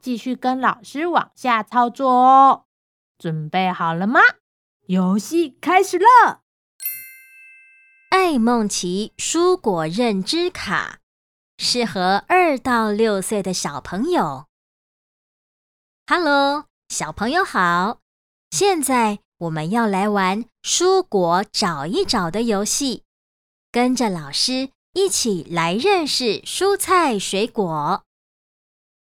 继续跟老师往下操作哦，准备好了吗？游戏开始了。爱梦奇蔬果认知卡，适合二到六岁的小朋友。Hello，小朋友好！现在我们要来玩蔬果找一找的游戏，跟着老师一起来认识蔬菜水果。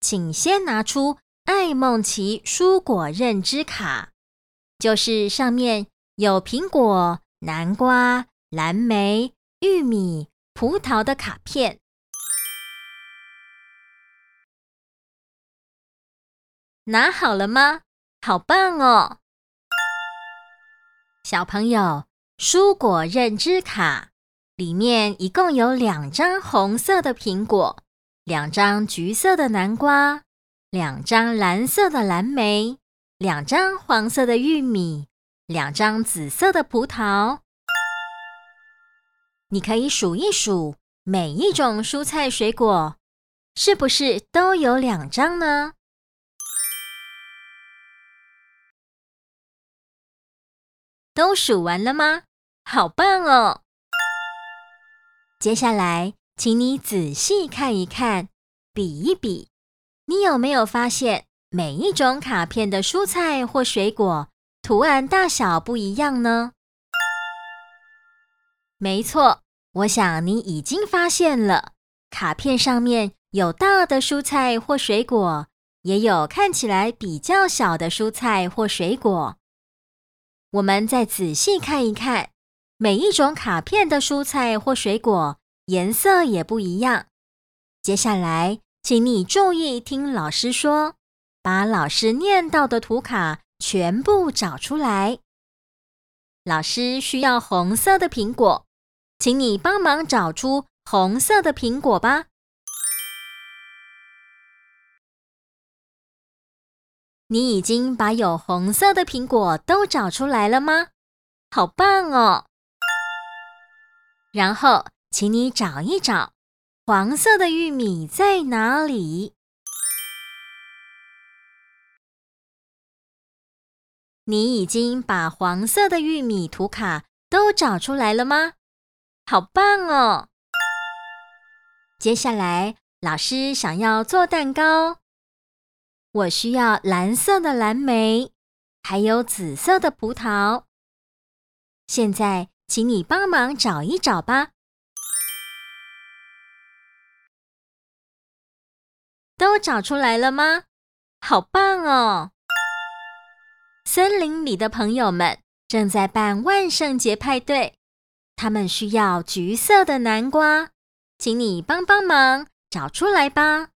请先拿出爱孟奇蔬果认知卡，就是上面有苹果、南瓜、蓝莓、玉米、葡萄的卡片。拿好了吗？好棒哦！小朋友，蔬果认知卡里面一共有两张红色的苹果。两张橘色的南瓜，两张蓝色的蓝莓，两张黄色的玉米，两张紫色的葡萄。你可以数一数，每一种蔬菜水果是不是都有两张呢？都数完了吗？好棒哦！接下来。请你仔细看一看，比一比，你有没有发现每一种卡片的蔬菜或水果图案大小不一样呢？没错，我想你已经发现了，卡片上面有大的蔬菜或水果，也有看起来比较小的蔬菜或水果。我们再仔细看一看，每一种卡片的蔬菜或水果。颜色也不一样。接下来，请你注意听老师说，把老师念到的图卡全部找出来。老师需要红色的苹果，请你帮忙找出红色的苹果吧。你已经把有红色的苹果都找出来了吗？好棒哦！然后。请你找一找，黄色的玉米在哪里？你已经把黄色的玉米图卡都找出来了吗？好棒哦！接下来，老师想要做蛋糕，我需要蓝色的蓝莓，还有紫色的葡萄。现在，请你帮忙找一找吧。都找出来了吗？好棒哦！森林里的朋友们正在办万圣节派对，他们需要橘色的南瓜，请你帮帮忙找出来吧。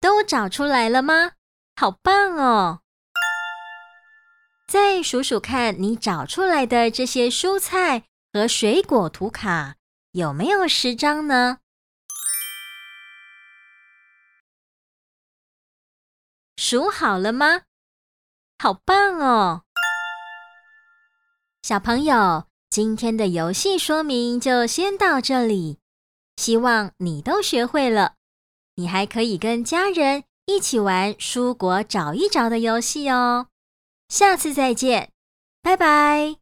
都找出来了吗？好棒哦！再数数看你找出来的这些蔬菜和水果图卡。有没有十张呢？数好了吗？好棒哦！小朋友，今天的游戏说明就先到这里。希望你都学会了，你还可以跟家人一起玩蔬果找一找的游戏哦。下次再见，拜拜。